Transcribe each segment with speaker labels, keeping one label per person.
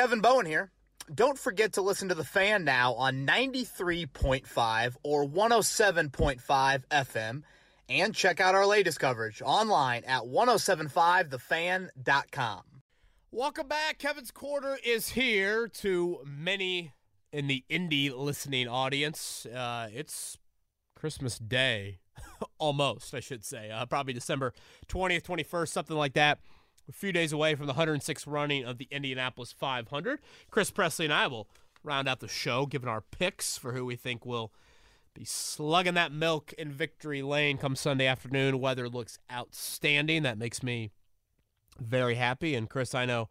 Speaker 1: Kevin Bowen here. Don't forget to listen to The Fan now on 93.5 or 107.5 FM and check out our latest coverage online at 1075thefan.com.
Speaker 2: Welcome back. Kevin's Quarter is here to many in the indie listening audience. Uh, it's Christmas Day, almost, I should say. Uh, probably December 20th, 21st, something like that. A few days away from the 106th running of the Indianapolis 500. Chris Presley and I will round out the show, giving our picks for who we think will be slugging that milk in victory lane come Sunday afternoon. Weather looks outstanding. That makes me very happy. And Chris, I know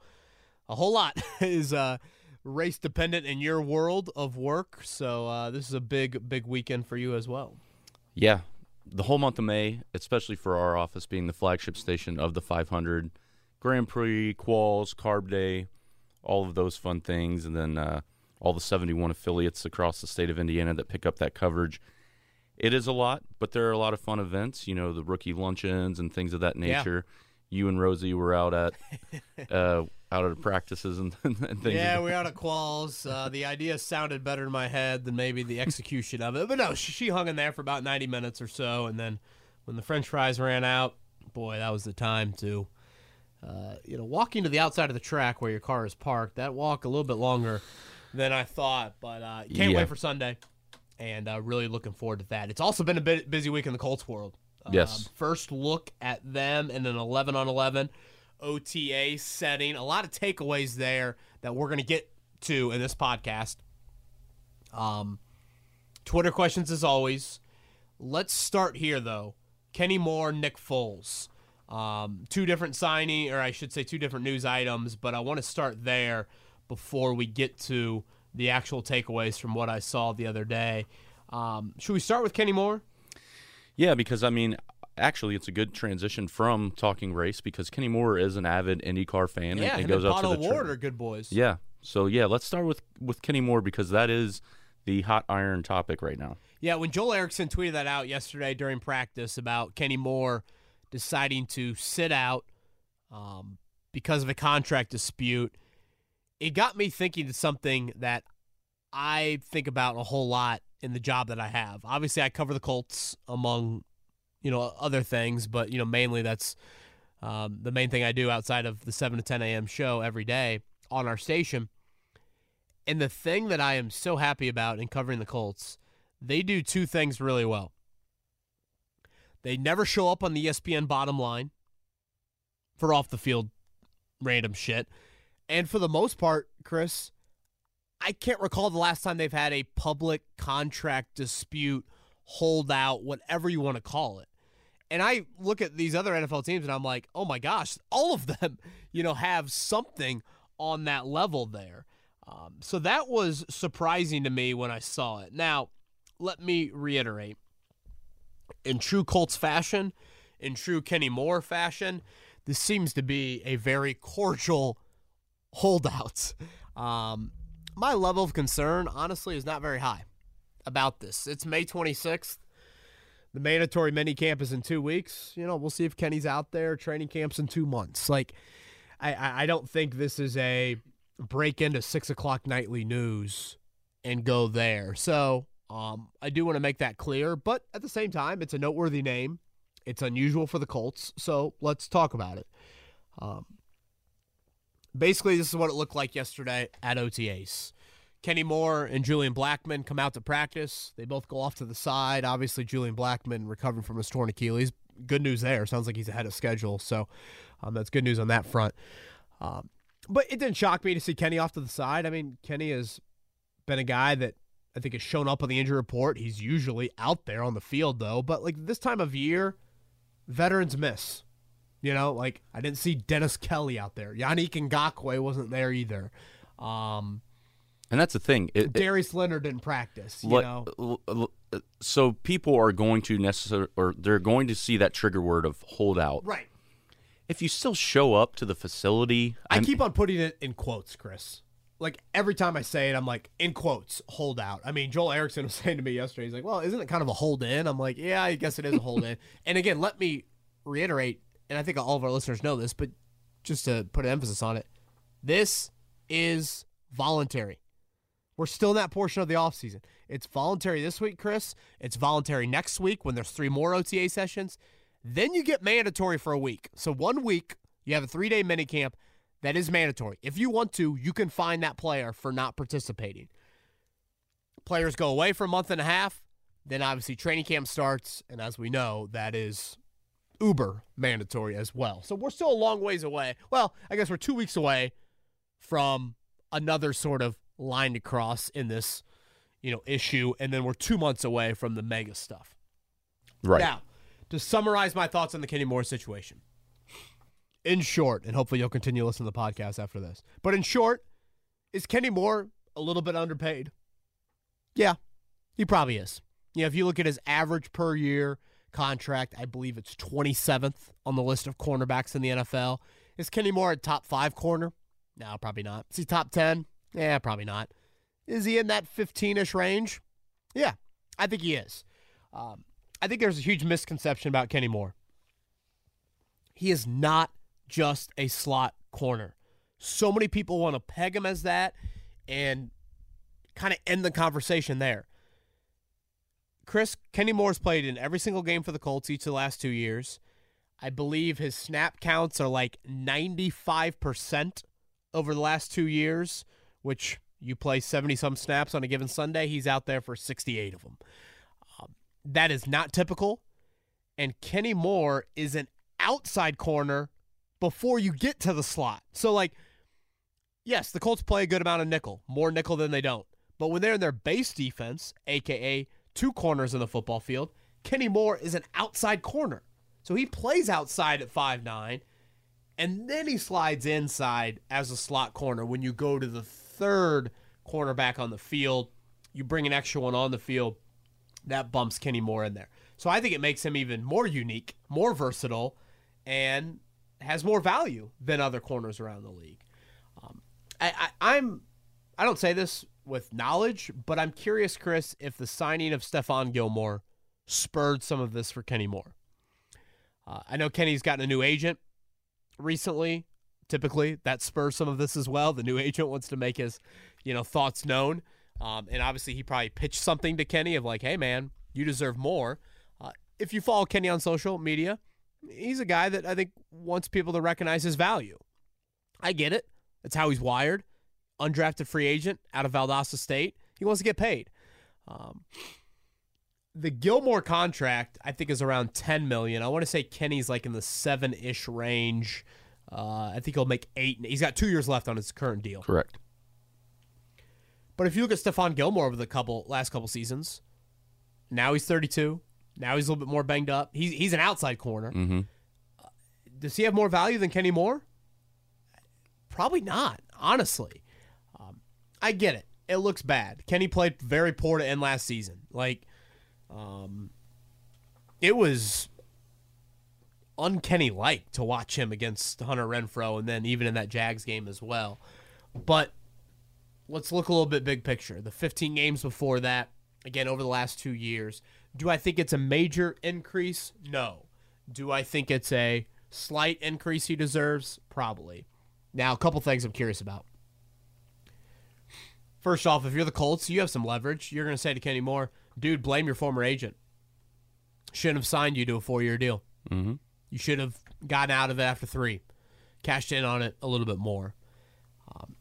Speaker 2: a whole lot is uh, race dependent in your world of work. So uh, this is a big, big weekend for you as well.
Speaker 3: Yeah, the whole month of May, especially for our office being the flagship station of the 500, Grand Prix, Quals, Carb Day, all of those fun things, and then uh, all the 71 affiliates across the state of Indiana that pick up that coverage. It is a lot, but there are a lot of fun events. You know, the rookie luncheons and things of that nature. Yeah. You and Rosie were out at uh, out at practices and, and things.
Speaker 2: Yeah, we were out at quals. Uh, the idea sounded better in my head than maybe the execution of it. But no, she, she hung in there for about 90 minutes or so, and then when the French fries ran out, boy, that was the time to uh, you know, walking to the outside of the track where your car is parked, that walk a little bit longer than I thought, but uh, can't yeah. wait for Sunday, and uh, really looking forward to that. It's also been a bit busy week in the Colts world.
Speaker 3: Yes.
Speaker 2: Um, first look at them in an 11 on 11 OTA setting. A lot of takeaways there that we're going to get to in this podcast. Um, Twitter questions as always. Let's start here though. Kenny Moore, Nick Foles. Um, two different signing, or I should say, two different news items, but I want to start there before we get to the actual takeaways from what I saw the other day. Um, should we start with Kenny Moore?
Speaker 3: Yeah, because I mean, actually, it's a good transition from talking race because Kenny Moore is an avid IndyCar fan.
Speaker 2: Yeah,
Speaker 3: and, and
Speaker 2: goes up to the Ward are good boys.
Speaker 3: Yeah, so yeah, let's start with with Kenny Moore because that is the hot iron topic right now.
Speaker 2: Yeah, when Joel Erickson tweeted that out yesterday during practice about Kenny Moore deciding to sit out um, because of a contract dispute, it got me thinking to something that I think about a whole lot in the job that I have. Obviously, I cover the Colts among you know other things, but you know mainly that's um, the main thing I do outside of the seven to ten a.m. show every day on our station. And the thing that I am so happy about in covering the Colts, they do two things really well. They never show up on the ESPN bottom line for off the field random shit. And for the most part, Chris, I can't recall the last time they've had a public contract dispute, holdout, whatever you want to call it. And I look at these other NFL teams and I'm like, oh my gosh, all of them, you know, have something on that level there. Um, so that was surprising to me when I saw it. Now, let me reiterate in true Colts fashion, in true Kenny Moore fashion, this seems to be a very cordial holdout. Um, my level of concern, honestly, is not very high about this. It's May 26th. The mandatory mini camp is in two weeks. You know, we'll see if Kenny's out there. Training camp's in two months. Like, I, I don't think this is a break into six o'clock nightly news and go there. So um, I do want to make that clear, but at the same time, it's a noteworthy name. It's unusual for the Colts, so let's talk about it. Um, basically, this is what it looked like yesterday at OTAs. Kenny Moore and Julian Blackmon come out to practice. They both go off to the side. Obviously, Julian Blackmon recovering from his torn Achilles. Good news there. Sounds like he's ahead of schedule, so um, that's good news on that front. Um, but it didn't shock me to see Kenny off to the side. I mean, Kenny has been a guy that I think has shown up on the injury report. He's usually out there on the field though, but like this time of year, veterans miss. You know, like I didn't see Dennis Kelly out there. Yannick Ngakoue wasn't there either. Um,
Speaker 3: and that's the thing.
Speaker 2: It, Darius it, Leonard didn't practice. You know,
Speaker 3: so people are going to necessarily, or they're going to see that trigger word of holdout.
Speaker 2: Right.
Speaker 3: If you still show up to the facility,
Speaker 2: I I'm, keep on putting it in quotes, Chris like every time I say it, I'm like in quotes, hold out. I mean, Joel Erickson was saying to me yesterday, he's like, "Well, isn't it kind of a hold in?" I'm like, "Yeah, I guess it is a hold in." and again, let me reiterate, and I think all of our listeners know this, but just to put an emphasis on it, this is voluntary. We're still in that portion of the offseason. It's voluntary this week, Chris. It's voluntary next week when there's three more OTA sessions. Then you get mandatory for a week. So one week, you have a three day minicamp that is mandatory. If you want to, you can find that player for not participating. Players go away for a month and a half. Then obviously training camp starts. And as we know, that is uber mandatory as well. So we're still a long ways away. Well, I guess we're two weeks away from another sort of line to cross in this, you know, issue, and then we're two months away from the mega stuff.
Speaker 3: Right.
Speaker 2: Now, to summarize my thoughts on the Kenny Moore situation, in short, and hopefully you'll continue listening to the podcast after this, but in short, is Kenny Moore a little bit underpaid? Yeah, he probably is. You know, if you look at his average per year contract, I believe it's 27th on the list of cornerbacks in the NFL. Is Kenny Moore a top five corner? No, probably not. Is he top 10? Yeah, probably not. Is he in that 15 ish range? Yeah, I think he is. Um, I think there's a huge misconception about Kenny Moore. He is not just a slot corner. So many people want to peg him as that and kind of end the conversation there. Chris, Kenny Moore's played in every single game for the Colts each of the last two years. I believe his snap counts are like 95% over the last two years, which you play 70 some snaps on a given Sunday. He's out there for 68 of them. Um, that is not typical. And Kenny Moore is an outside corner before you get to the slot. So, like, yes, the Colts play a good amount of nickel, more nickel than they don't. But when they're in their base defense, aka two corners in the football field, Kenny Moore is an outside corner. So he plays outside at five nine, and then he slides inside as a slot corner when you go to the third cornerback on the field. You bring an extra one on the field, that bumps Kenny Moore in there. So I think it makes him even more unique, more versatile, and has more value than other corners around the league. Um, I, I, I'm, I don't say this with knowledge, but I'm curious, Chris, if the signing of Stephon Gilmore spurred some of this for Kenny Moore. Uh, I know Kenny's gotten a new agent recently. Typically, that spurs some of this as well. The new agent wants to make his, you know, thoughts known, um, and obviously he probably pitched something to Kenny of like, "Hey, man, you deserve more." Uh, if you follow Kenny on social media, he's a guy that I think wants people to recognize his value. I get it. That's how he's wired. Undrafted free agent out of Valdosta State. He wants to get paid. Um, the Gilmore contract, I think, is around ten million. I want to say Kenny's like in the seven-ish range. Uh, I think he'll make eight. He's got two years left on his current deal.
Speaker 3: Correct.
Speaker 2: But if you look at Stephon Gilmore over the couple last couple seasons, now he's 32. Now he's a little bit more banged up. He's he's an outside corner.
Speaker 3: Mm-hmm.
Speaker 2: Does he have more value than Kenny Moore? Probably not, honestly. Um, I get it. It looks bad. Kenny played very poor to end last season. Like, um, it was unkenny like to watch him against Hunter Renfrow and then even in that Jags game as well. But let's look a little bit big picture. The 15 games before that, again, over the last two years. Do I think it's a major increase? No. Do I think it's a slight increase he deserves? Probably. Now, a couple things I'm curious about. First off, if you're the Colts, you have some leverage. You're going to say to Kenny Moore, dude, blame your former agent. Shouldn't have signed you to a four year deal.
Speaker 3: Mm-hmm.
Speaker 2: You should have gotten out of it after three, cashed in on it a little bit more. Um,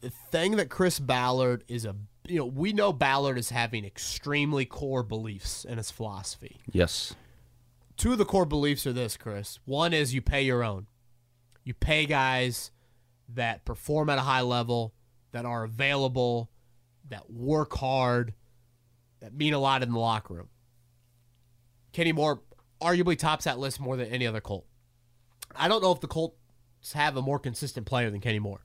Speaker 2: the thing that Chris Ballard is a, you know, we know Ballard is having extremely core beliefs in his philosophy.
Speaker 3: Yes.
Speaker 2: Two of the core beliefs are this, Chris. One is you pay your own. You pay guys that perform at a high level, that are available, that work hard, that mean a lot in the locker room. Kenny Moore arguably tops that list more than any other Colt. I don't know if the Colts have a more consistent player than Kenny Moore.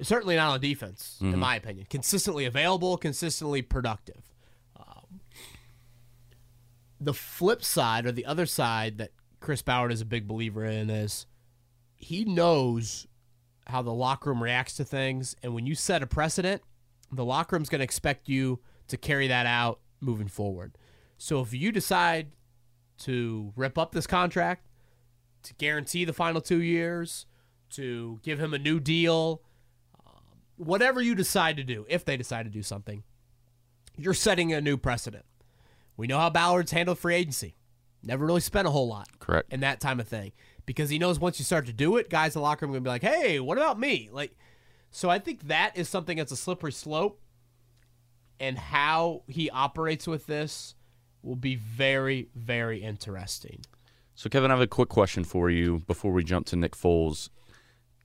Speaker 2: Certainly not on defense, in my opinion. Consistently available, consistently productive. Um, the flip side, or the other side that Chris Ballard is a big believer in, is he knows how the locker room reacts to things. And when you set a precedent, the locker room's going to expect you to carry that out moving forward. So if you decide to rip up this contract, to guarantee the final two years, to give him a new deal, whatever you decide to do, if they decide to do something, you're setting a new precedent. We know how Ballard's handled free agency. Never really spent a whole lot.
Speaker 3: Correct.
Speaker 2: And that time of thing. Because he knows once you start to do it, guys in the locker room are going to be like, hey, what about me? Like, so I think that is something that's a slippery slope. And how he operates with this will be very, very interesting.
Speaker 3: So, Kevin, I have a quick question for you before we jump to Nick Foles.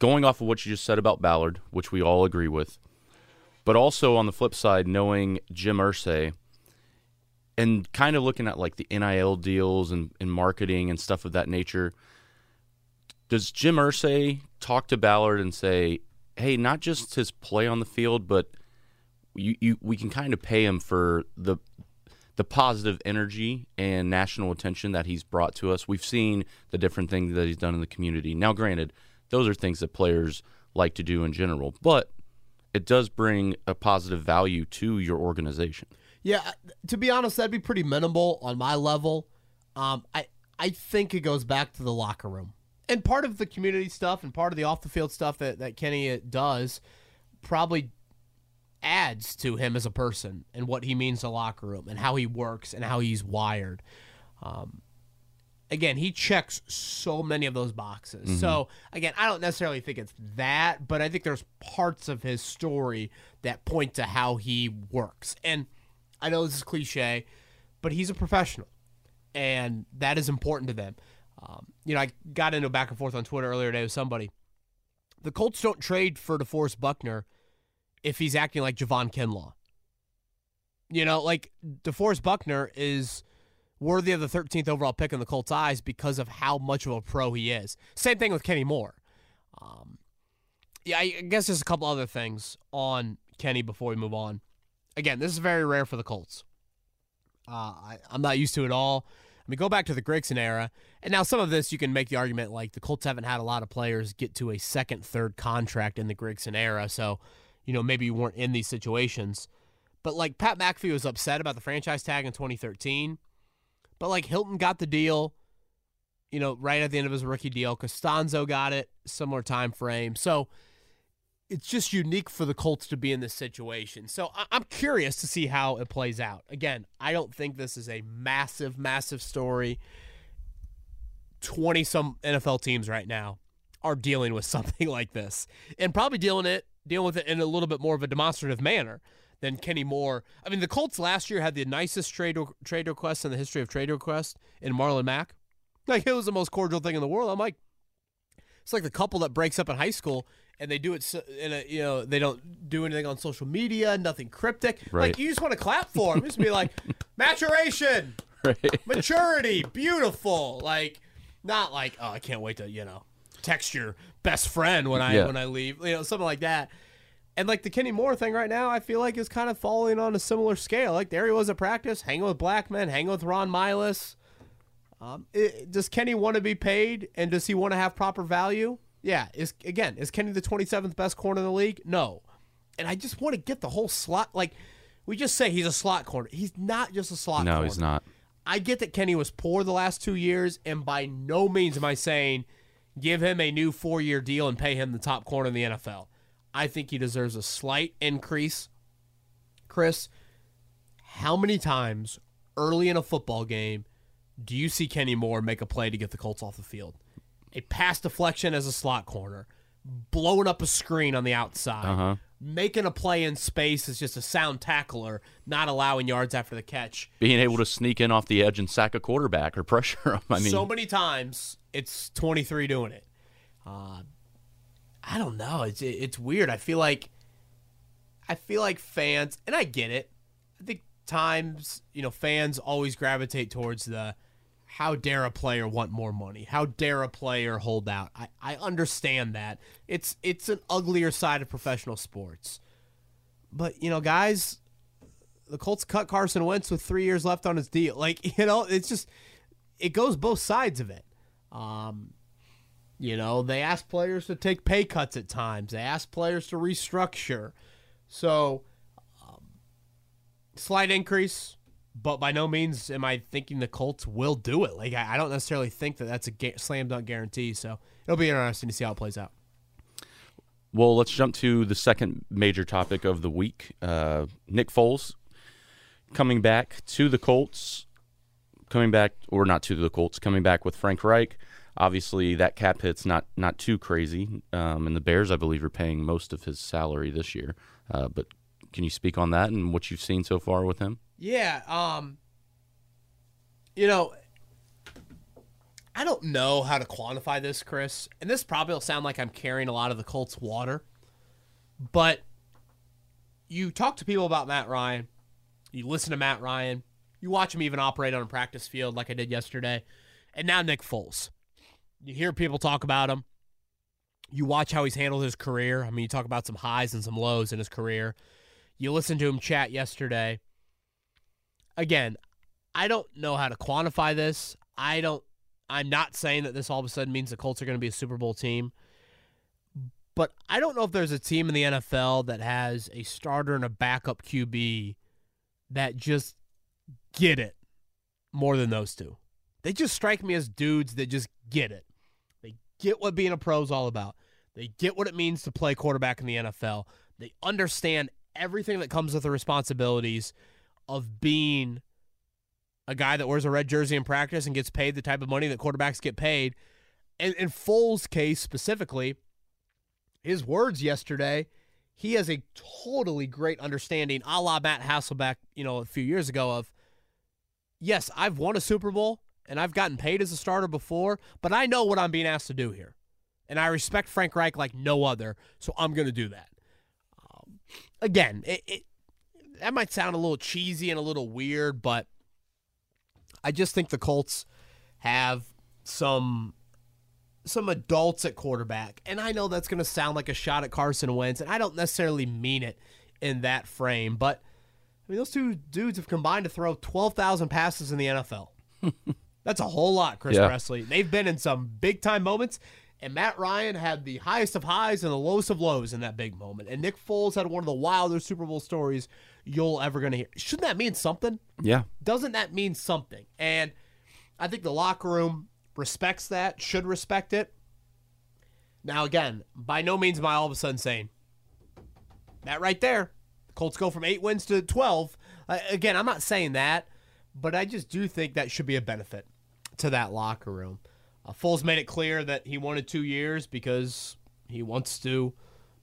Speaker 3: Going off of what you just said about Ballard, which we all agree with, but also on the flip side, knowing Jim Irsay and kind of looking at like the NIL deals and, and marketing and stuff of that nature, does Jim Irsay talk to Ballard and say, hey, not just his play on the field, but you, you we can kind of pay him for the the positive energy and national attention that he's brought to us. We've seen the different things that he's done in the community. Now, granted, those are things that players like to do in general, but it does bring a positive value to your organization.
Speaker 2: Yeah, to be honest, that'd be pretty minimal on my level. Um, I I think it goes back to the locker room and part of the community stuff and part of the off the field stuff that that Kenny does probably adds to him as a person and what he means to locker room and how he works and how he's wired. Um, again, he checks so many of those boxes. Mm-hmm. So again, I don't necessarily think it's that, but I think there's parts of his story that point to how he works. And I know this is cliche, but he's a professional, and that is important to them. Um, you know, I got into a back and forth on Twitter earlier today with somebody. The Colts don't trade for DeForest Buckner if he's acting like Javon Kinlaw. You know, like DeForest Buckner is worthy of the 13th overall pick in the Colts' eyes because of how much of a pro he is. Same thing with Kenny Moore. Um, yeah, I guess there's a couple other things on Kenny before we move on. Again, this is very rare for the Colts. Uh, I, I'm not used to it at all. I mean, go back to the Grigson era, and now some of this you can make the argument like the Colts haven't had a lot of players get to a second, third contract in the Grigson era, so you know maybe you weren't in these situations. But like Pat McAfee was upset about the franchise tag in 2013, but like Hilton got the deal, you know, right at the end of his rookie deal. Castonzo got it, similar time frame. So it's just unique for the Colts to be in this situation. So I- am curious to see how it plays out. Again, I don't think this is a massive, massive story. 20 some NFL teams right now are dealing with something like this and probably dealing it dealing with it in a little bit more of a demonstrative manner than Kenny Moore. I mean, the Colts last year had the nicest trade trade request in the history of trade requests in Marlon Mack. Like it was the most cordial thing in the world. I'm like, it's like the couple that breaks up in high school and they do it in a you know they don't do anything on social media, nothing cryptic.
Speaker 3: Right.
Speaker 2: Like you just want to clap for them. Just be like maturation, right. maturity, beautiful. Like not like oh I can't wait to you know text your best friend when I yeah. when I leave, you know something like that. And like the Kenny Moore thing right now, I feel like is kind of falling on a similar scale. Like there he was at practice, hanging with Blackmon, hanging with Ron Milus. Um, it, does Kenny want to be paid, and does he want to have proper value? Yeah. Is again, is Kenny the 27th best corner in the league? No. And I just want to get the whole slot. Like we just say he's a slot corner. He's not just a slot.
Speaker 3: No,
Speaker 2: corner.
Speaker 3: he's not.
Speaker 2: I get that Kenny was poor the last two years, and by no means am I saying give him a new four-year deal and pay him the top corner in the NFL. I think he deserves a slight increase. Chris, how many times early in a football game do you see Kenny Moore make a play to get the Colts off the field? A pass deflection as a slot corner, blowing up a screen on the outside,
Speaker 3: uh-huh.
Speaker 2: making a play in space as just a sound tackler, not allowing yards after the catch.
Speaker 3: Being able to sneak in off the edge and sack a quarterback or pressure him. I mean,
Speaker 2: so many times it's 23 doing it. Uh, I don't know. It's it's weird. I feel like I feel like fans, and I get it. I think times you know fans always gravitate towards the how dare a player want more money? How dare a player hold out? I, I understand that. It's it's an uglier side of professional sports. But, you know, guys, the Colts cut Carson Wentz with three years left on his deal. Like, you know, it's just it goes both sides of it. Um, you know, they ask players to take pay cuts at times. They ask players to restructure. So, um, slight increase, but by no means am I thinking the Colts will do it. Like I, I don't necessarily think that that's a ga- slam dunk guarantee. So it'll be interesting to see how it plays out.
Speaker 3: Well, let's jump to the second major topic of the week. Uh, Nick Foles coming back to the Colts, coming back, or not to the Colts, coming back with Frank Reich. Obviously, that cap hit's not not too crazy, um, and the Bears, I believe, are paying most of his salary this year. Uh, but can you speak on that and what you've seen so far with him?
Speaker 2: Yeah, um you know, I don't know how to quantify this, Chris. And this probably will sound like I'm carrying a lot of the Colts water. But you talk to people about Matt Ryan, you listen to Matt Ryan, you watch him even operate on a practice field like I did yesterday, and now Nick Foles. You hear people talk about him. You watch how he's handled his career. I mean, you talk about some highs and some lows in his career. You listen to him chat yesterday. Again, I don't know how to quantify this. I don't I'm not saying that this all of a sudden means the Colts are going to be a Super Bowl team. But I don't know if there's a team in the NFL that has a starter and a backup QB that just get it more than those two. They just strike me as dudes that just get it. Get what being a pro is all about. They get what it means to play quarterback in the NFL. They understand everything that comes with the responsibilities of being a guy that wears a red jersey in practice and gets paid the type of money that quarterbacks get paid. And in Foles' case specifically, his words yesterday, he has a totally great understanding, a la Matt Hasselbeck, you know, a few years ago of, yes, I've won a Super Bowl and I've gotten paid as a starter before, but I know what I'm being asked to do here. And I respect Frank Reich like no other, so I'm going to do that. Um, again, it, it, that might sound a little cheesy and a little weird, but I just think the Colts have some some adults at quarterback. And I know that's going to sound like a shot at Carson Wentz, and I don't necessarily mean it in that frame, but I mean those two dudes have combined to throw 12,000 passes in the NFL. that's a whole lot, Chris
Speaker 3: Yeah.
Speaker 2: Presley. They've been in some big time moments. And Matt Ryan had the highest of highs and the lowest of lows in that big moment. And Nick Foles had one of the wilder Super Bowl stories you'll ever going to hear. Shouldn't that mean something?
Speaker 3: Yeah,
Speaker 2: doesn't that mean something? And I think the locker room respects that, should respect it. Now, again, by no means am I all of a sudden saying that right there. The Colts go from eight wins to 12. Uh, again, I'm not saying that, but I just do think that should be a benefit to that locker room. Uh, Foles made it clear that he wanted two years because he wants to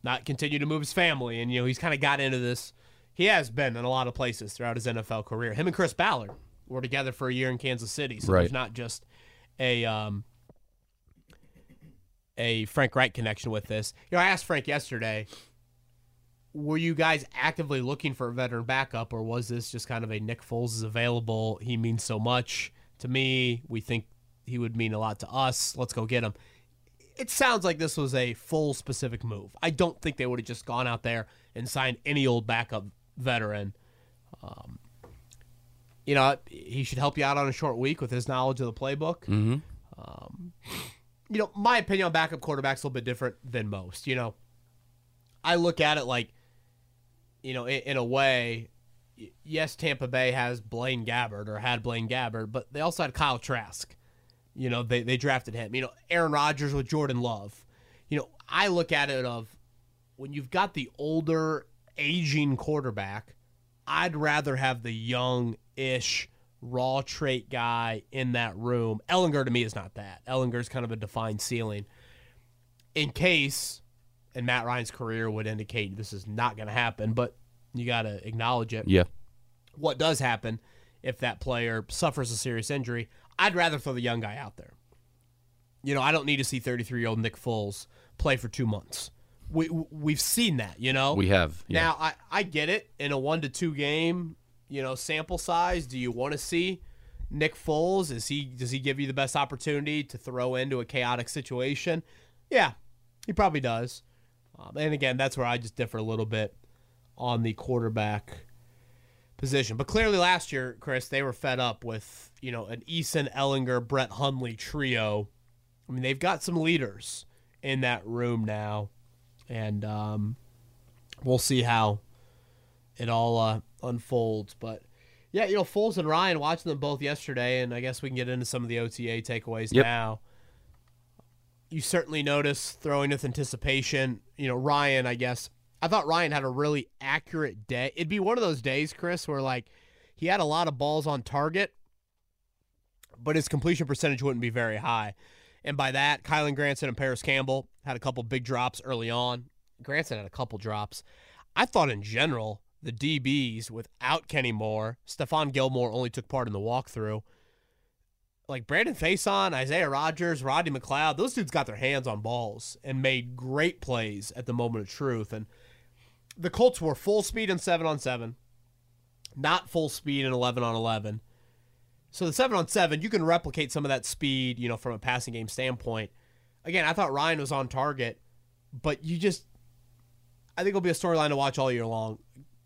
Speaker 2: not continue to move his family. And, you know, he's kind of got into this. He has been in a lot of places throughout his NFL career. Him and Chris Ballard were together for a year in Kansas City. So
Speaker 3: Right.
Speaker 2: there's not just a um, a Frank Reich connection with this. You know, I asked Frank yesterday, were you guys actively looking for a veteran backup, or was this just kind of a Nick Foles is available? He means so much to me. We think he would mean a lot to us. Let's go get him. It sounds like this was a full specific move. I don't think they would have just gone out there and signed any old backup veteran. Um, you know, he should help you out on a short week with his knowledge of the playbook.
Speaker 3: hmm
Speaker 2: You know, my opinion on backup quarterbacks a little bit different than most. You know, I look at it like, you know, in, in a way, yes, Tampa Bay has Blaine Gabbert or had Blaine Gabbert, but they also had Kyle Trask. You know, they, they drafted him. You know, Aaron Rodgers with Jordan Love. You know, I look at it of when you've got the older, aging quarterback, I'd rather have the young ish, raw trait guy in that room. Ehlinger to me is not that. Ehlinger's kind of a defined ceiling. In case, and Matt Ryan's career would indicate this is not going to happen, but you got to acknowledge it
Speaker 3: Yeah.
Speaker 2: what does happen if that player suffers a serious injury, I'd rather throw the young guy out there. You know, I don't need to see 33 year old Nick Foles play for two months. We we've seen that, you know.
Speaker 3: We have. Yeah.
Speaker 2: Now I I get it in a one to two game, you know, sample size. Do you want to see Nick Foles? Is he does he give you the best opportunity to throw into a chaotic situation? Yeah, he probably does. Um, and again, that's where I just differ a little bit on the quarterback position. But clearly last year, Chris, they were fed up with, you know, an Eason Ehlinger, Brett Hundley trio. I mean, they've got some leaders in that room now. And um, we'll see how it all uh, unfolds. But yeah, you know, Foles and Ryan watching them both yesterday, and I guess we can get into some of the OTA takeaways
Speaker 3: Yep.
Speaker 2: now. You certainly notice throwing with anticipation. you know, Ryan, I guess. I thought Ryan had a really accurate day. It'd be one of those days, Chris, where like he had a lot of balls on target, but his completion percentage wouldn't be very high. And by that, Kylen Granson and Parris Campbell had a couple big drops early on. Granson had a couple drops. I thought in general, the DBs without Kenny Moore, Stephon Gilmore only took part in the walkthrough. Like Brandon Facyson, Isaiah Rogers, Rodney McLeod, those dudes got their hands on balls and made great plays at the moment of truth. And the Colts were full speed in seven on seven, not full speed in eleven on eleven. So the seven on seven, you can replicate some of that speed, you know, from a passing game standpoint. Again, I thought Ryan was on target, but you just, I think it'll be a storyline to watch all year long.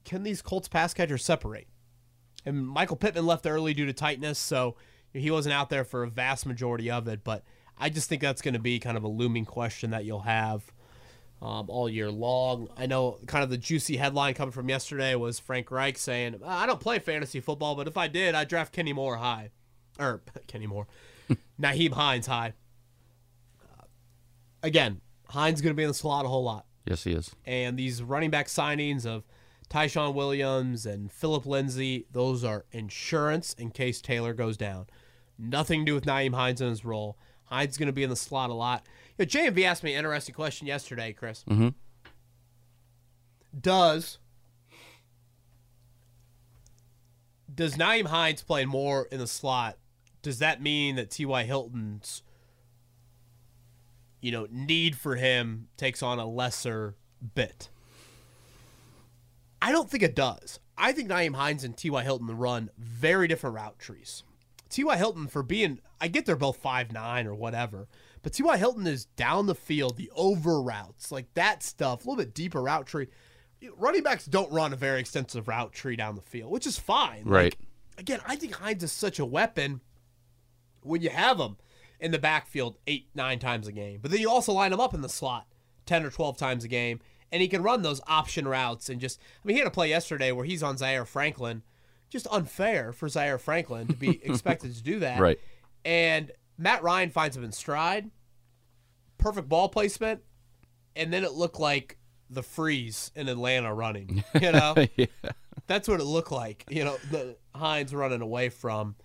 Speaker 2: Can these Colts pass catchers separate? And Michael Pittman left early due to tightness, so he wasn't out there for a vast majority of it. But I just think that's going to be kind of a looming question that you'll have um, all year long. I know kind of the juicy headline coming from yesterday was Frank Reich saying, I don't play fantasy football, but if I did, I'd draft Kenny Moore high. Or Kenny Moore. Nyheim Hines high. Uh, again, Hines going to be in the slot a whole lot.
Speaker 3: Yes, he is.
Speaker 2: And these running back signings of Ty'Son Williams and Phillip Lindsay, those are insurance in case Taylor goes down. Nothing to do with Nyheim Hines in his role. Hines going to be in the slot a lot. You know, JMV asked me an interesting question yesterday, Chris.
Speaker 3: Mm-hmm.
Speaker 2: Does does Nyheim Hines play more in the slot? Does that mean that T.Y. Hilton's you know need for him takes on a lesser bit? I don't think it does. I think Nyheim Hines and T.Y. Hilton run very different route trees. T.Y. Hilton, for being, I get they're both five nine or whatever, but T.Y. Hilton is down the field, the over routes, like that stuff, a little bit deeper route tree. Running backs don't run a very extensive route tree down the field, which is fine.
Speaker 3: Right.
Speaker 2: Like, again, I think Hines is such a weapon when you have him in the backfield eight, nine times a game. But then you also line him up in the slot 10 or 12 times a game, and he can run those option routes and just, I mean, he had a play yesterday where he's on Zaire Franklin. Just unfair for Zaire Franklin to be expected to do that.
Speaker 3: Right.
Speaker 2: And Matt Ryan finds him in stride, perfect ball placement, and then it looked like the freeze in Atlanta running. You know,
Speaker 3: yeah.
Speaker 2: that's what it looked like. You know, the Hines running away from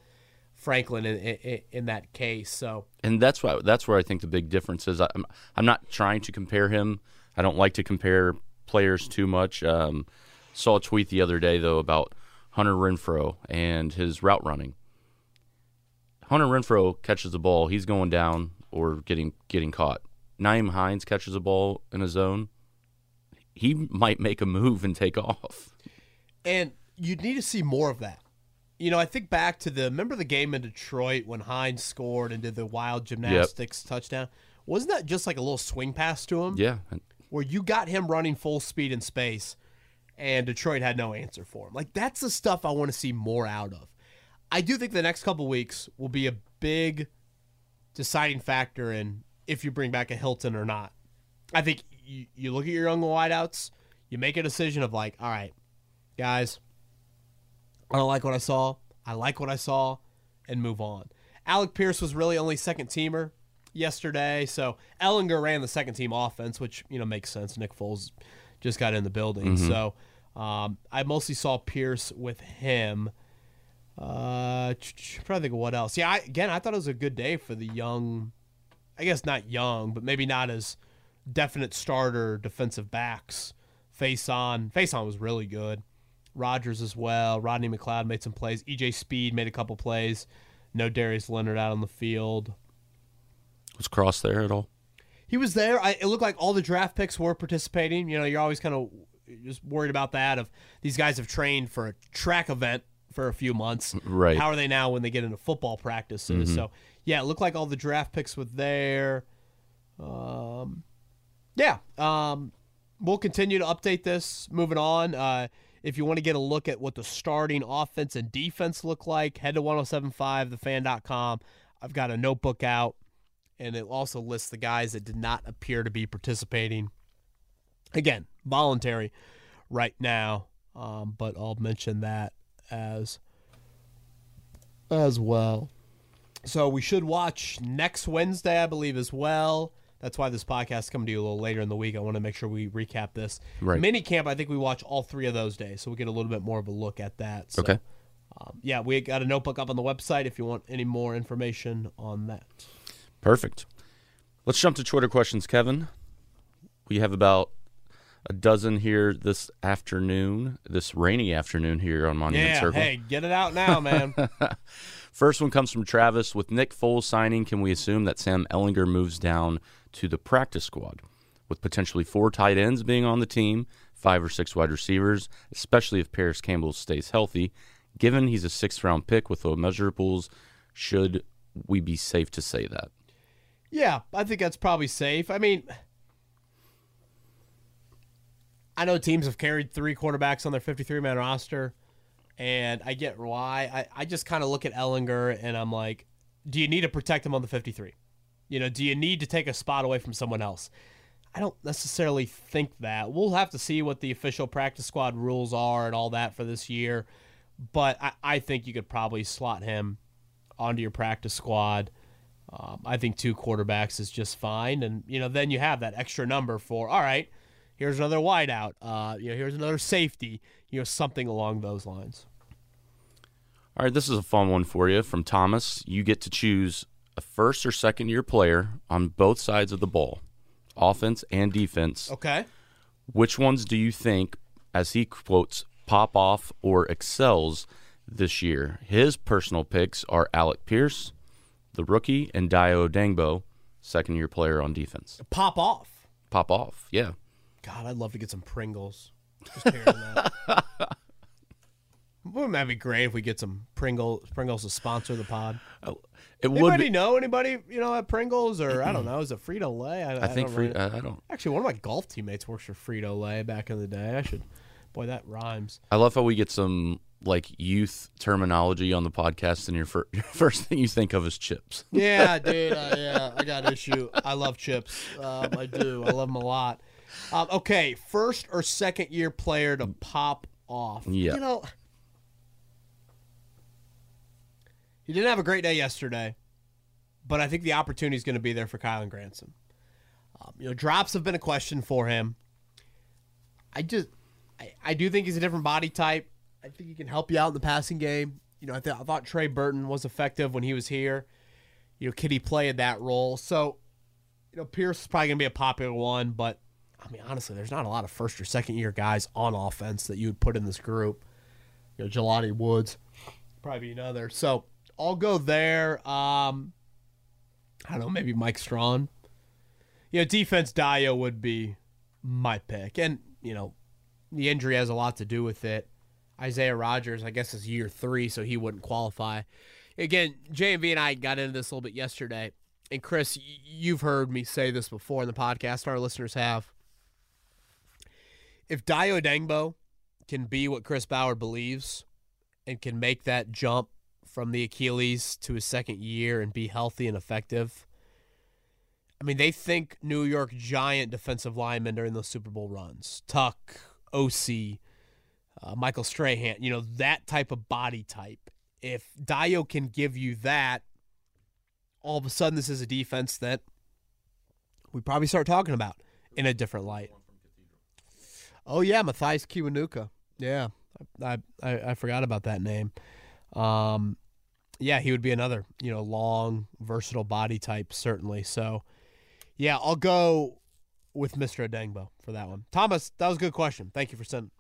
Speaker 2: Franklin in, in, in that case. So
Speaker 3: and that's why that's where I think the big difference is. I'm I'm not trying to compare him. I don't like to compare players too much. Um, saw a tweet the other day though about Hunter Renfrow and his route running. Hunter Renfrow catches the ball, he's going down or getting getting caught. Nyheim Hines catches a ball in a zone, he might make a move and take off.
Speaker 2: And you'd need to see more of that. You know, I think back to the remember the game in Detroit when Hines scored and did the wild gymnastics yep. touchdown. Wasn't that just like a little swing pass to him?
Speaker 3: Yeah.
Speaker 2: Where you got him running full speed in space and Detroit had no answer for him. Like that's the stuff I want to see more out of. I do think the next couple weeks will be a big deciding factor in if you bring back a Hilton or not. I think you, you look at your young wideouts, you make a decision of like, all right, guys, I don't like what I saw. I like what I saw, and move on. Alec Pierce was really only second teamer yesterday, so Ehlinger ran the second team offense, which you know makes sense. Nick Foles just got in the building, mm-hmm. so um, I mostly saw Pierce with him. Uh, trying to think of what else. Yeah, I, again, I thought it was a good day for the young. I guess not young, but maybe not as definite starter defensive backs. Facyson, face on was really good. Rogers as well. Rodney McLeod made some plays. EJ Speed made a couple plays. No Darius Leonard out on the field.
Speaker 3: Was Cross there at all?
Speaker 2: He was there. I, it looked like all the draft picks were participating. You know, you're always kind of just worried about that. Of these guys have trained for a track event for a few months.
Speaker 3: Right.
Speaker 2: How are they now when they get into football practices? Mm-hmm. So yeah, it looked like all the draft picks were there. Um, yeah. Um, we'll continue to update this. Moving on. Uh, if you want to get a look at what the starting offense and defense look like, head to 1075thefan.com. I've got a notebook out, and it also lists the guys that did not appear to be participating. Again, voluntary right now, um, but I'll mention that as as well. So we should watch next Wednesday, I believe, as well. That's why this podcast is coming to you a little later in the week. I want to make sure we recap this.
Speaker 3: Right.
Speaker 2: Mini camp, I think we watch all three of those days, so we get a little bit more of a look at that. So,
Speaker 3: Okay.
Speaker 2: Um, yeah, we got a notebook up on the website if you want any more information on that.
Speaker 3: Perfect. Let's jump to Twitter questions, Kevin. We have about a dozen here this afternoon, this rainy afternoon here on Monument
Speaker 2: Yeah,
Speaker 3: Circle.
Speaker 2: hey, get it out now, man.
Speaker 3: First one comes from Travis. With Nick Foles signing, can we assume that Sam Ehlinger moves down to the practice squad? With potentially four tight ends being on the team, five or six wide receivers, especially if Parris Campbell stays healthy. Given he's a sixth round pick with low measurables, should we be safe to say that?
Speaker 2: Yeah, I think that's probably safe. I mean, I know teams have carried three quarterbacks on their 53 man roster, and I get why. I, I just kind of look at Ehlinger and I'm like, do you need to protect him on the 53? You know, do you need to take a spot away from someone else? I don't necessarily think that. We'll have to see what the official practice squad rules are and all that for this year, but I, I think you could probably slot him onto your practice squad. Um, I think two quarterbacks is just fine, and you know then you have that extra number for all right. Here's another wideout. Uh, you know, here's another safety. You know, something along those lines.
Speaker 3: All right, this is a fun one for you from Thomas. You get to choose a first or second year player on both sides of the ball, offense and defense.
Speaker 2: Okay.
Speaker 3: Which ones do you think, as he quotes, pop off or excels this year? His personal picks are Alec Pierce, the rookie, and Dayo Odeyingbo, second year player on defense.
Speaker 2: Pop off.
Speaker 3: Pop off, yeah.
Speaker 2: God, I'd love to get some Pringles. Just hearing that. Wouldn't that be great if we get some Pringles? Pringles to sponsor the pod.
Speaker 3: It would
Speaker 2: Anybody
Speaker 3: be.
Speaker 2: know anybody you know at Pringles or I don't know? Is it Frito Lay?
Speaker 3: I think
Speaker 2: don't
Speaker 3: free,
Speaker 2: really-
Speaker 3: I I don't.
Speaker 2: Actually, one of my golf teammates works for Frito Lay back in the day. I should. Boy, that rhymes.
Speaker 3: I love how we get some like youth terminology on the podcast, and your, fir- your first thing you think of is chips.
Speaker 2: Yeah, dude. Uh, yeah, I got an issue. I love chips. Um, I do. I love them a lot. Um, okay, first or second year player to pop off.
Speaker 3: Yeah.
Speaker 2: You know, he didn't have a great day yesterday, but I think the opportunity is going to be there for Kylen Granson. Um, you know, drops have been a question for him. I just, I, I do think he's a different body type. I think he can help you out in the passing game. You know, I, th- I thought Trey Burton was effective when he was here. You know, could he play in that role? So, you know, Pierce is probably going to be a popular one, but I mean, honestly, there's not a lot of first or second year guys on offense that you would put in this group. You know, Jelani Woods, probably another. So I'll go there. Um, I don't know, maybe Mike Strachan. You know, defense Dayo would be my pick. And, you know, the injury has a lot to do with it. Isaiah Rogers, I guess, is year three, so he wouldn't qualify. Again, JMV and I got into this a little bit yesterday. And Chris, you've heard me say this before in the podcast, our listeners have. If Dayo Odeyingbo can be what Chris Ballard believes and can make that jump from the Achilles to his second year and be healthy and effective, I mean, they think New York Giant defensive linemen during those Super Bowl runs. Tuck, Osi, uh, Michael Strahan, you know, that type of body type. If Dayo can give you that, all of a sudden this is a defense that we probably start talking about in a different light. Oh yeah, Mathias Kiwanuka. Yeah, I, I I forgot about that name. Um, yeah, he would be another you know long, versatile body type certainly. So, yeah, I'll go with Mr. Odeyingbo for that one. Thomas, that was a good question. Thank you for sending.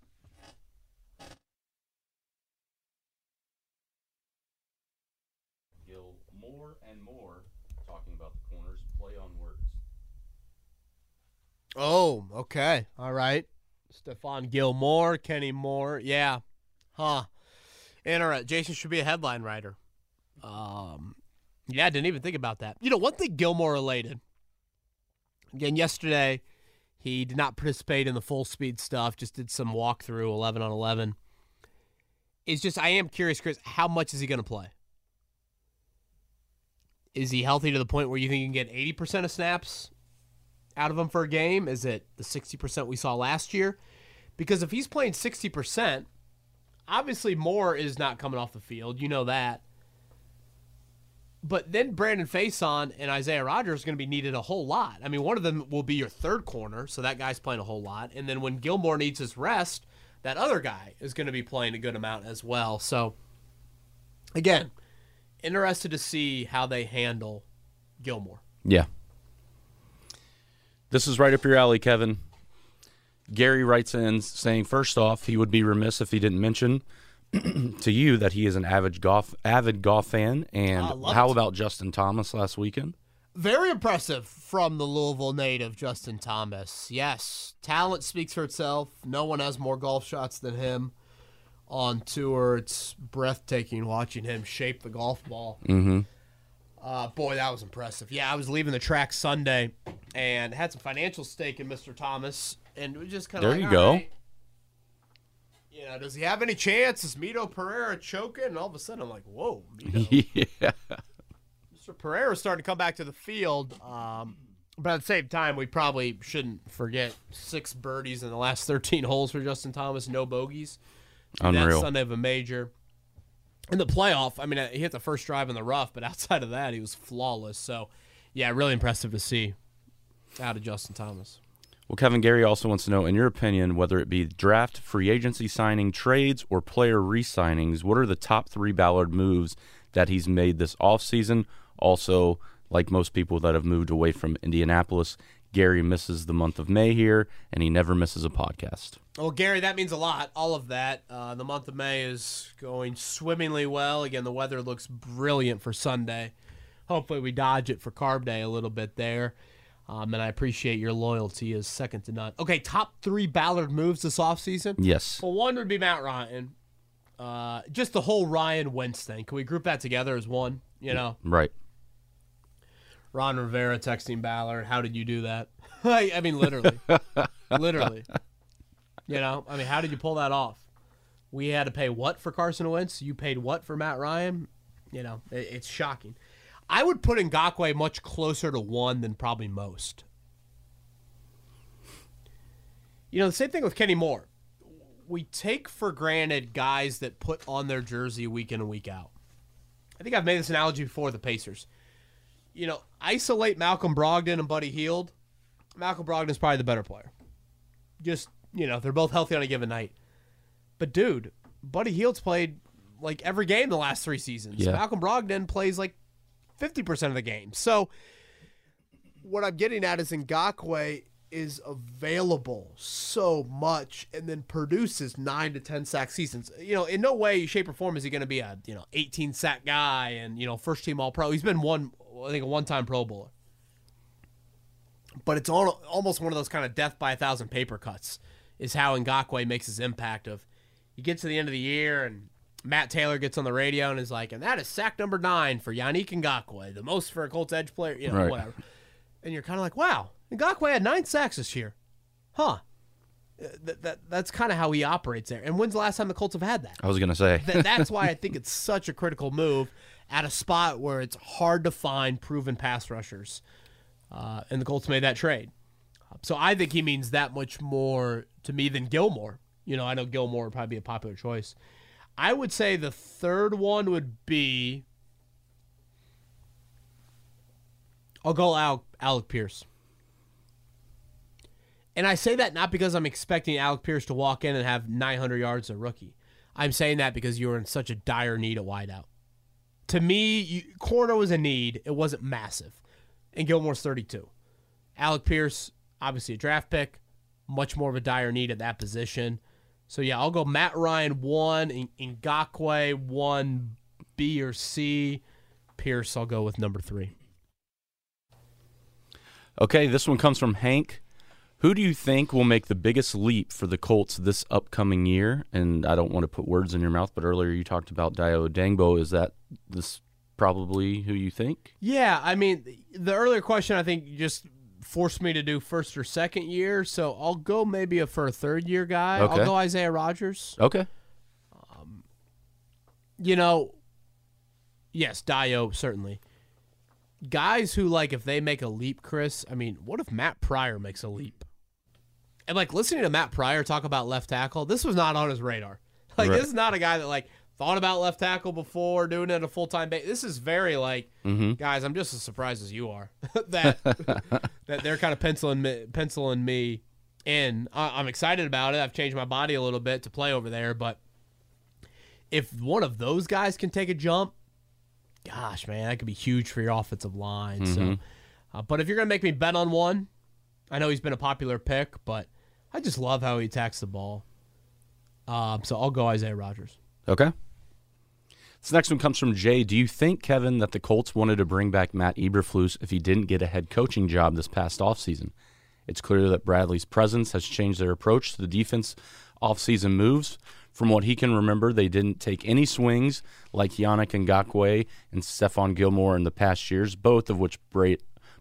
Speaker 3: More and more talking about the corners play on words.
Speaker 2: Oh, okay. All right. Stephon Gilmore, Kenny Moore. Yeah. Huh. Interesting. Jason should be a headline writer. Um, yeah, I didn't even think about that. You know, one thing Gilmore related. Again, yesterday, he did not participate in the full speed stuff, just did some walkthrough 11 on 11. It's just, I am curious, Chris, how much is he going to play? Is he healthy to the point where you think you can get 80% of snaps out of him for a game? Is it the 60% we saw last year? Because if he's playing 60%, obviously Moore is not coming off the field. You know that. But then Brandon Facyson and Isaiah Rogers are going to be needed a whole lot. I mean, one of them will be your third corner, so that guy's playing a whole lot. And then when Gilmore needs his rest, that other guy is going to be playing a good amount as well. So, again, interested to see how they handle Gilmore.
Speaker 3: Yeah. This is right up your alley, Kevin. Gary writes in saying, first off, he would be remiss if he didn't mention to you that he is an avid golf avid golf fan. And how
Speaker 2: it.
Speaker 3: about Justin Thomas last weekend?
Speaker 2: Very impressive from the Louisville native, Justin Thomas. Yes, talent speaks for itself. No one has more golf shots than him on tour. It's breathtaking watching him shape the golf ball.
Speaker 3: Mm-hmm.
Speaker 2: Uh, boy, that was impressive. Yeah, I was leaving the track Sunday and had some financial stake in Mr. Thomas, and we just kind of
Speaker 3: There
Speaker 2: like,
Speaker 3: you go.
Speaker 2: right. You know, does he have any chance? Is Mito Pereira choking? And all of a sudden, I'm like, whoa, Mito.
Speaker 3: yeah.
Speaker 2: Mr. Pereira's starting to come back to the field. Um, but at the same time, we probably shouldn't forget six birdies in the last 13 holes for Justin Thomas, no bogeys. That
Speaker 3: Unreal.
Speaker 2: Sunday of a major. In the playoff, I mean, he hit the first drive in the rough, but outside of that, he was flawless. So, yeah, really impressive to see out of Justin Thomas.
Speaker 3: Well, Kevin Gary also wants to know, in your opinion, whether it be draft, free agency signing, trades, or player re signings, what are the top three Ballard moves that he's made this offseason? Also, like most people that have moved away from Indianapolis, Gary misses the month of May here, and he never misses a podcast.
Speaker 2: Well, Gary, that means a lot. All of that. Uh, the month of May is going swimmingly well. Again, the weather looks brilliant for Sunday. Hopefully, we dodge it for Carb Day a little bit there. Um, and I appreciate your loyalty is second to none. Okay, top three Ballard moves this offseason.
Speaker 3: Yes.
Speaker 2: Well, one would be Matt Ryan. Uh, just the whole Ryan Wentz thing. Can we group that together as one? You know,
Speaker 3: Right.
Speaker 2: Ron Rivera texting Ballard, "How did you do that?" I, I mean, literally, literally. You know, I mean, how did you pull that off? We had to pay what for Carson Wentz? You paid what for Matt Ryan? You know, it, it's shocking. I would put Ngakoue much closer to one than probably most. You know, the same thing with Kenny Moore. We take for granted guys that put on their jersey week in and week out. I think I've made this analogy before the Pacers you know, isolate Malcolm Brogdon and Buddy Hield. Malcolm Brogdon's probably the better player. Just, you know, they're both healthy on a given night. But dude, Buddy Hield's played like every game the last three seasons.
Speaker 3: Yeah.
Speaker 2: Malcolm Brogdon plays like 50% of the game. So what I'm getting at is Ngakoue is available so much and then produces nine to ten sack seasons. You know, in no way, shape, or form is he going to be a you know 18 sack guy and you know first team All Pro. He's been one, I think, a one time Pro Bowler. But it's almost one of those kind of death by a thousand paper cuts. Is how Ngakoue makes his impact. Of you get to the end of the year and Matt Taylor gets on the radio and is like, and that is sack number nine for Yannick Ngakoue, the most for a Colts edge player. You know,
Speaker 3: Right.
Speaker 2: whatever. And you're kind of like, wow, Ngakoue had nine sacks this year. Huh. Uh, That, that, that's kind of how he operates there. And when's the last time the Colts have had that?
Speaker 3: I was going to say.
Speaker 2: Th- that's why I think it's such a critical move at a spot where it's hard to find proven pass rushers. Uh, and the Colts made that trade. So I think he means that much more to me than Gilmore. You know, I know Gilmore would probably be a popular choice. I would say the third one would be. I'll go Alec, Alec Pierce. And I say that not because I'm expecting Alec Pierce to walk in and have 900 yards a rookie. I'm saying that because you were in such a dire need at wideout. To me, you, corner was a need. It wasn't massive. And Gilmore's 32. Alec Pierce, obviously a draft pick, much more of a dire need at that position. So yeah, I'll go Matt Ryan one, In- Ngakoue one, B or C. Pierce, I'll go with number three.
Speaker 3: Okay, this one comes from Hank. Who do you think will make the biggest leap for the Colts this upcoming year? And I don't want to put words in your mouth, but earlier you talked about Dayo Odeyingbo. Is that this probably who you think?
Speaker 2: Yeah, I mean, the earlier question I think just forced me to do first or second year, so I'll go maybe a, for a third year guy.
Speaker 3: Okay.
Speaker 2: I'll go Isaiah Rodgers.
Speaker 3: Okay.
Speaker 2: Um, you know, yes, Dayo certainly. Guys who like if they make a leap, Chris. I mean, what if Matt Pryor makes a leap? And like listening to Matt Pryor talk about left tackle, this was not on his radar. Like
Speaker 3: Right.
Speaker 2: this is not a guy that like thought about left tackle before, doing it a full time base. This is very like,
Speaker 3: Mm-hmm.
Speaker 2: guys. I'm just as surprised as you are that that they're kind of penciling me, penciling me in. I, I'm excited about it. I've changed my body a little bit to play over there, but if one of those guys can take a jump, gosh, man, that could be huge for your offensive line. So, uh, but if you're gonna make me bet on one, I know he's been a popular pick, but I just love how he attacks the ball. Um, so I'll go Isaiah Rodgers.
Speaker 3: Okay. This next one comes from Jay. Do you think, Kevin, that the Colts wanted to bring back Matt Eberflus if he didn't get a head coaching job this past offseason? It's clear that Bradley's presence has changed their approach to the defense offseason moves. From what he can remember, they didn't take any swings like Yannick Ngakoue and Stephon Gilmore in the past years, both of which Bra-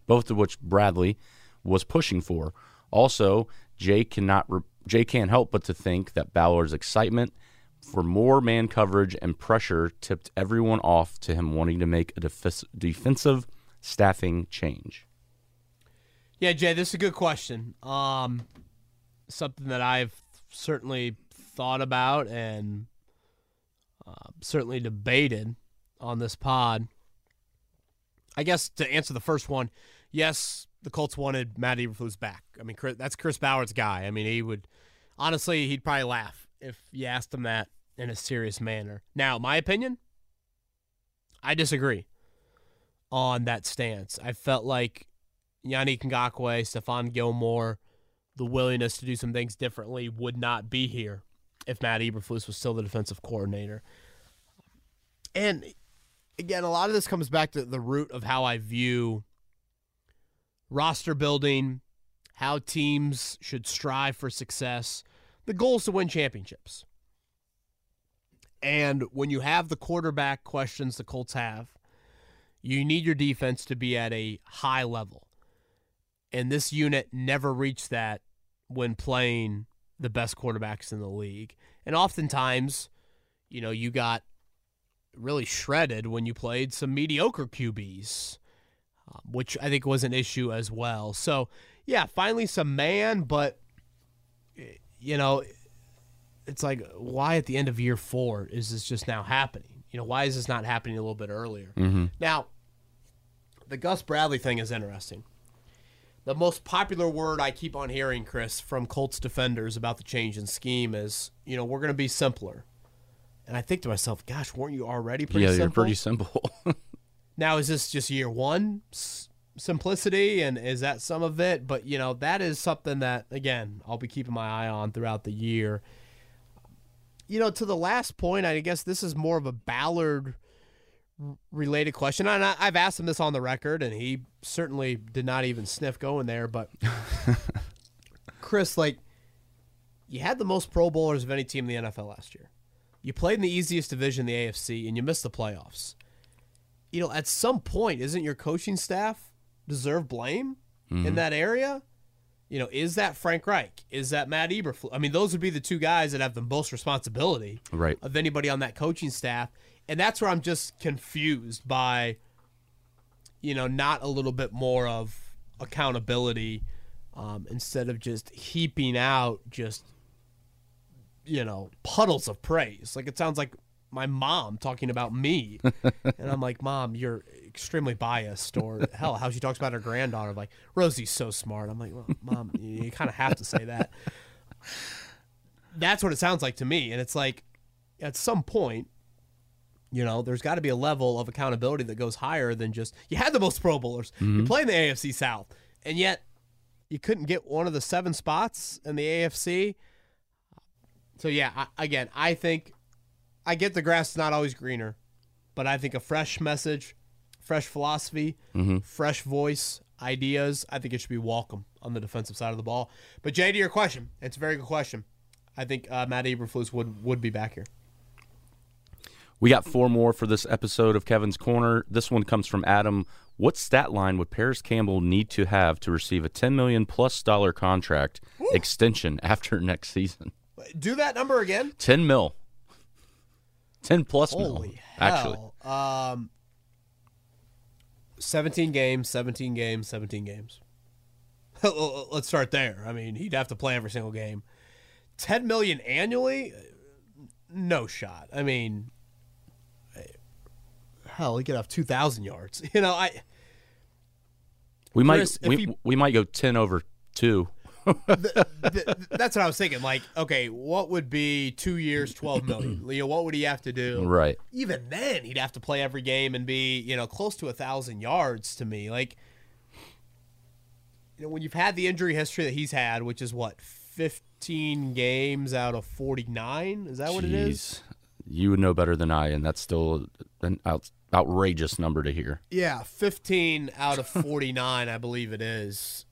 Speaker 3: both of which Bradley was pushing for. Also, Jay cannot re- Jay can't help but to think that Ballard's excitement for more man coverage and pressure tipped everyone off to him wanting to make a def- defensive staffing change.
Speaker 2: Yeah, Jay, this is a good question. Um, something that I've certainly thought about and uh, certainly debated on this pod. I guess to answer the first one, yes, the Colts wanted Matt Eberflus back. I mean, that's Chris Ballard's guy. I mean, he would honestly, he'd probably laugh if you asked them that in a serious manner. Now, my opinion, I disagree on that stance. I felt like Yannick Ngakoue, Stephon Gilmore, the willingness to do some things differently would not be here if Matt Eberflus was still the defensive coordinator. And again, a lot of this comes back to the root of how I view roster building, how teams should strive for success. The goal is to win championships. And when you have the quarterback questions the Colts have, you need your defense to be at a high level. And this unit never reached that when playing the best quarterbacks in the league. And oftentimes, you know, you got really shredded when you played some mediocre QBs, um, which I think was an issue as well. So, yeah, finally some man, but, you know, it's like, why at the end of year four is this just now happening? You know, why is this not happening a little bit earlier?
Speaker 3: Mm-hmm.
Speaker 2: Now, the Gus Bradley thing is interesting. The most popular word I keep on hearing, Chris, from Colts defenders about the change in scheme is, you know, we're going to be simpler. And I think to myself, gosh, weren't you already pretty
Speaker 3: yeah,
Speaker 2: simple?
Speaker 3: you're pretty simple.
Speaker 2: Now, is this just year one simplicity, and is that some of it? But you know, that is something that again I'll be keeping my eye on throughout the year. You know, to the last point, I guess this is more of a Ballard related question, and I, I've asked him this on the record, and he certainly did not even sniff going there. But Chris, like, you had the most Pro Bowlers of any team in the NFL last year. You played in the easiest division, the AFC, and you missed the playoffs you know, at some point, isn't your coaching staff deserve blame in that area? You know, is that Frank Reich? Is that Matt Eberflus? I mean, those would be the two guys that have the most responsibility
Speaker 3: right.
Speaker 2: of anybody on that coaching staff, and that's where I'm just confused by, you know, not a little bit more of accountability um, instead of just heaping out just, you know, puddles of praise. Like it sounds like my mom talking about me, and I'm like, Mom, you're extremely biased. Or hell, how she talks about her granddaughter, like Rosie's so smart. I'm like, well, Mom, you, you kind of have to say that. That's what it sounds like to me, and it's like, at some point, you know, there's got to be a level of accountability that goes higher than just you had the most Pro Bowlers, you mm-hmm. play in the AFC South, and yet you couldn't get one of the seven spots in the AFC. So yeah, I, again, I think I get the grass is not always greener, but I think a fresh message, fresh philosophy, fresh voice, ideas, I think it should be welcome on the defensive side of the ball. But Jay, to your question, it's a very good question. I think uh, Matt Eberflus would would be back here.
Speaker 3: We got four more for this episode of Kevin's Corner. This one comes from Adam. What stat line would Parris Campbell need to have to receive a 10 million plus dollar contract extension after next season?
Speaker 2: Do that number again.
Speaker 3: 10 mil. 10 plus mil.
Speaker 2: Holy
Speaker 3: Actually.
Speaker 2: Um, 17 games, 17 games, 17 games. Let's start there. I mean, he'd have to play every single game. 10 million annually? No shot. I mean, hell, he could have two thousand yards. You know, I
Speaker 3: We might
Speaker 2: Chris, if
Speaker 3: we,
Speaker 2: he-
Speaker 3: we might go ten over two.
Speaker 2: th- that's what I was thinking. Like, okay, what would be two years, twelve million? Leo, what would he have to do?
Speaker 3: Right.
Speaker 2: Even then, he'd have to play every game and be, you know, close to a thousand yards. To me, like, you know, when you've had the injury history that he's had, which is what fifteen games out of forty nine. Is that what it is?
Speaker 3: You would know better than I, and that's still an out, outrageous number to hear.
Speaker 2: Yeah, 15 out of 49, I believe it is.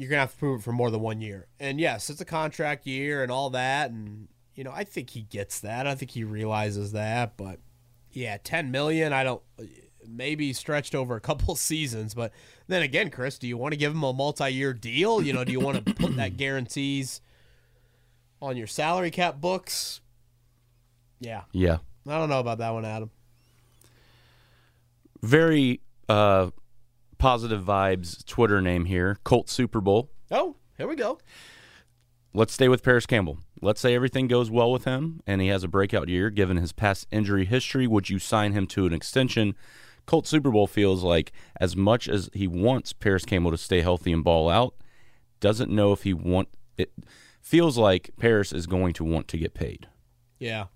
Speaker 2: You're going to have to prove it for more than one year. And yes, it's a contract year and all that. And, you know, I think he gets that. I think he realizes that. But yeah, 10 million, I don't, maybe stretched over a couple seasons. But then again, Chris, do you want to give him a multi year deal? You know, do you want to put that guarantees on your salary cap books? Yeah.
Speaker 3: Yeah.
Speaker 2: I don't know about that one, Adam.
Speaker 3: Very uh, positive vibes Twitter name here. Colt Super Bowl.
Speaker 2: Oh, here we go.
Speaker 3: Let's stay with Parris Campbell. Let's say everything goes well with him and he has a breakout year given his past injury history. Would you sign him to an extension? Colt Super Bowl feels like as much as he wants Parris Campbell to stay healthy and ball out, doesn't know if he want it feels like Parris is going to want to get paid.
Speaker 2: Yeah.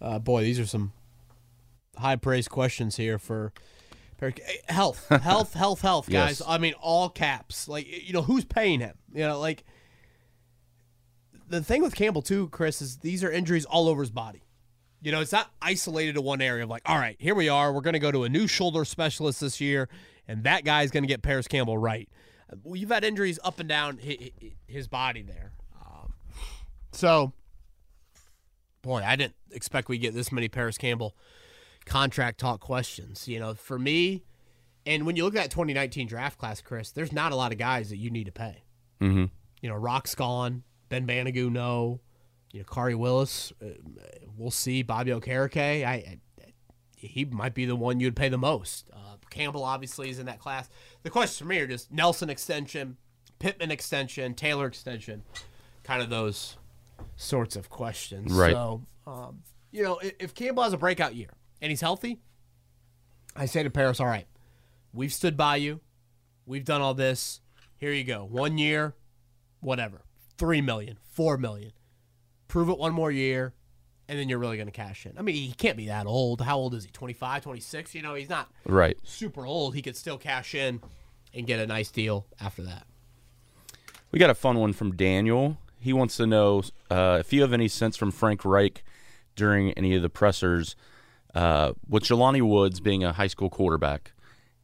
Speaker 2: Uh, boy, these are some high praise questions here for for- health, health, health, health, guys.
Speaker 3: Yes.
Speaker 2: I mean, all caps. Like, you know, who's paying him? You know, like the thing with Campbell too, Chris, is these are injuries all over his body. You know, it's not isolated to one area of like, all right, here we are. We're going to go to a new shoulder specialist this year, and that guy's going to get Parris Campbell right. Well, you've had injuries up and down his, his body there. Um, so, boy, I didn't expect we get this many Parris Campbell contract talk questions. You know, for me, and when you look at that 2019 draft class, Chris, there's not a lot of guys that you need to pay.
Speaker 3: Mm-hmm.
Speaker 2: You know, Rock's gone, Ben Banogu, no. You know, Khari Willis, uh, we'll see. Bobby Okereke, I, I, he might be the one you'd pay the most. Uh, Campbell obviously is in that class. The questions for me are just Nelson extension, Pittman extension, Taylor extension, kind of those sorts of questions.
Speaker 3: Right.
Speaker 2: So, um, you know, if, if Campbell has a breakout year and he's healthy, I say to Parris, all right, we've stood by you. We've done all this. Here you go. One year, whatever. Three million, four million. Prove it one more year, and then you're really going to cash in. I mean, he can't be that old. How old is he? 25, 26? You know, he's not
Speaker 3: Right.
Speaker 2: super old. He could still cash in and get a nice deal after that.
Speaker 3: We got a fun one from Daniel. He wants to know uh, if you have any sense from Frank Reich during any of the pressers uh, with Jelani Woods being a high school quarterback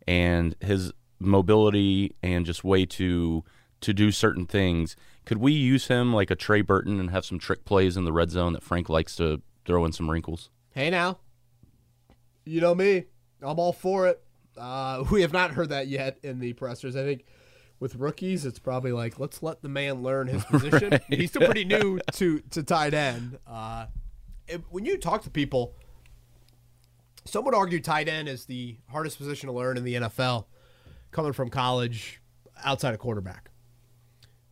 Speaker 3: and his mobility and just way to to do certain things. Could we use him like a Trey Burton and have some trick plays in the red zone that Frank likes to throw in some wrinkles?
Speaker 2: Hey now, you know me. I'm all for it. Uh, we have not heard that yet in the pressers. I think with rookies, it's probably like let's let the man learn his position. He's still pretty new to to tight end. Uh, it- when you talk to people, some would argue tight end is the hardest position to learn in the NFL, coming from college, outside of quarterback,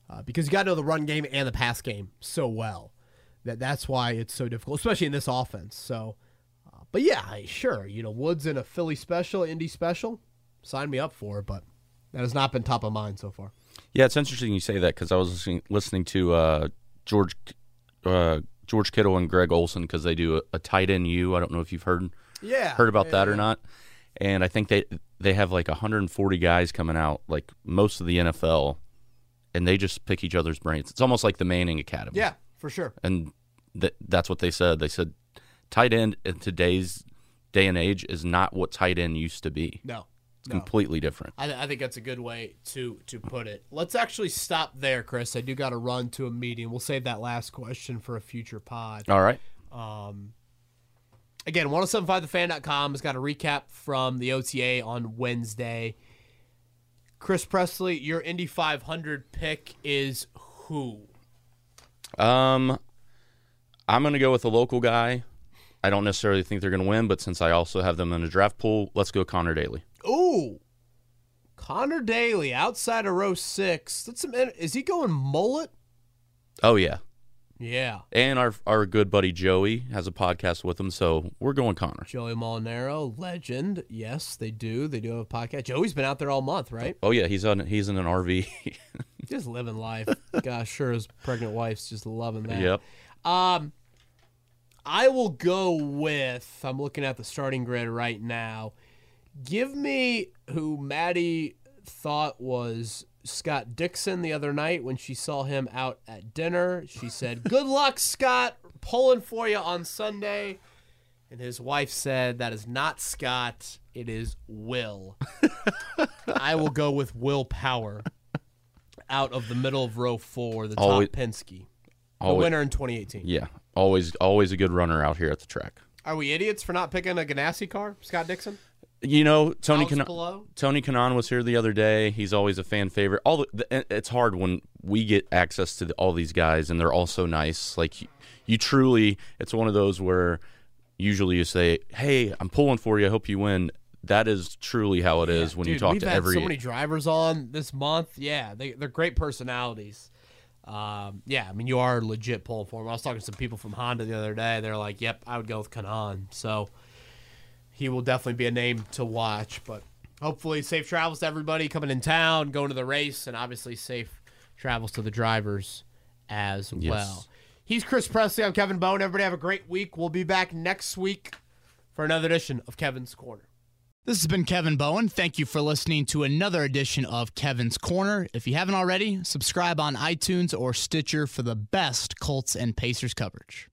Speaker 2: uh, because you got to know the run game and the pass game so well that that's why it's so difficult, especially in this offense. So, uh, but yeah, sure, you know, Woods in a Philly special, Indy special, sign me up for it. But that has not been top of mind so far.
Speaker 3: Yeah, it's interesting you say that because I was listening, listening to uh, George uh, George Kittle and Greg Olsen because they do a, a tight end U. I don't know if you've heard
Speaker 2: Yeah,
Speaker 3: heard about that or not. And I think they they have like 140 guys coming out, like most of the NFL, and they just pick each other's brains. It's almost like the Manning Academy.
Speaker 2: Yeah, for sure.
Speaker 3: and th- that's what they said. They said tight end in today's day and age is not what tight end used to be.
Speaker 2: No,
Speaker 3: It's
Speaker 2: no.
Speaker 3: completely different.
Speaker 2: I, I think that's a good way to to put it. Let's actually stop there, Chris. I do got to run to a meeting. We'll save that last question for a future pod.
Speaker 3: All right.
Speaker 2: Um, again, 1075thefan.com has got a recap from the OTA on Wednesday. Chris Presley, your Indy 500 pick is who?
Speaker 3: Um, I'm going to go with a local guy. I don't necessarily think they're going to win, but since I also have them in a draft pool, let's go Conor Daly.
Speaker 2: Ooh, Conor Daly outside of row six. That's some. Is he going mullet?
Speaker 3: Oh yeah,
Speaker 2: Yeah.
Speaker 3: And our our good buddy Joey has a podcast with him, so we're going Conor.
Speaker 2: Joey Molinaro, legend. Yes, they do. They do have a podcast. Joey's been out there all month, right?
Speaker 3: Oh yeah, he's on he's in an RV.
Speaker 2: just living life. Gosh, sure his pregnant wife's just loving that.
Speaker 3: yep.
Speaker 2: Um, I will go with. I'm looking at the starting grid right now. Give me who Maddie thought was Scott Dixon the other night when she saw him out at dinner. She said, "Good luck, Scott, pulling for you on Sunday." And his wife said, "That is not Scott. It is Will." I will go with Will Power out of the middle of row four, the top
Speaker 3: Always-
Speaker 2: Penske, the winner in 2018.
Speaker 3: yeah, always always a good runner out here at the track.
Speaker 2: Are we idiots for not picking a Ganassi car, Scott Dixon?
Speaker 3: You know, Tony
Speaker 2: House
Speaker 3: Can- Tony Kanaan was here the other day. He's always a fan favorite. All the, the, it's hard when we get access to the, all these guys, and they're all so nice. Like you, you truly, it's one of those where usually you say, "Hey, I'm pulling for you. I hope you win." That is truly how it is when you
Speaker 2: Dude,
Speaker 3: talk
Speaker 2: we've
Speaker 3: to
Speaker 2: had
Speaker 3: every.
Speaker 2: so many drivers on this month. Yeah, they, they're great personalities. Um, yeah, I mean, you are legit pulling for him. I was talking to some people from Honda the other day. They're like, "Yep, I would go with Kanaan." So he will definitely be a name to watch. But hopefully, safe travels to everybody coming in town, going to the race, and obviously safe travels to the drivers as
Speaker 3: Yes.
Speaker 2: well. He's Chris Presley. I'm Kevin Bowen. Everybody have a great week. We'll be back next week for another edition of Kevin's Corner.
Speaker 1: This has been Kevin Bowen. Thank you for listening to another edition of Kevin's Corner. If you haven't already, subscribe on iTunes or Stitcher for the best Colts and Pacers coverage.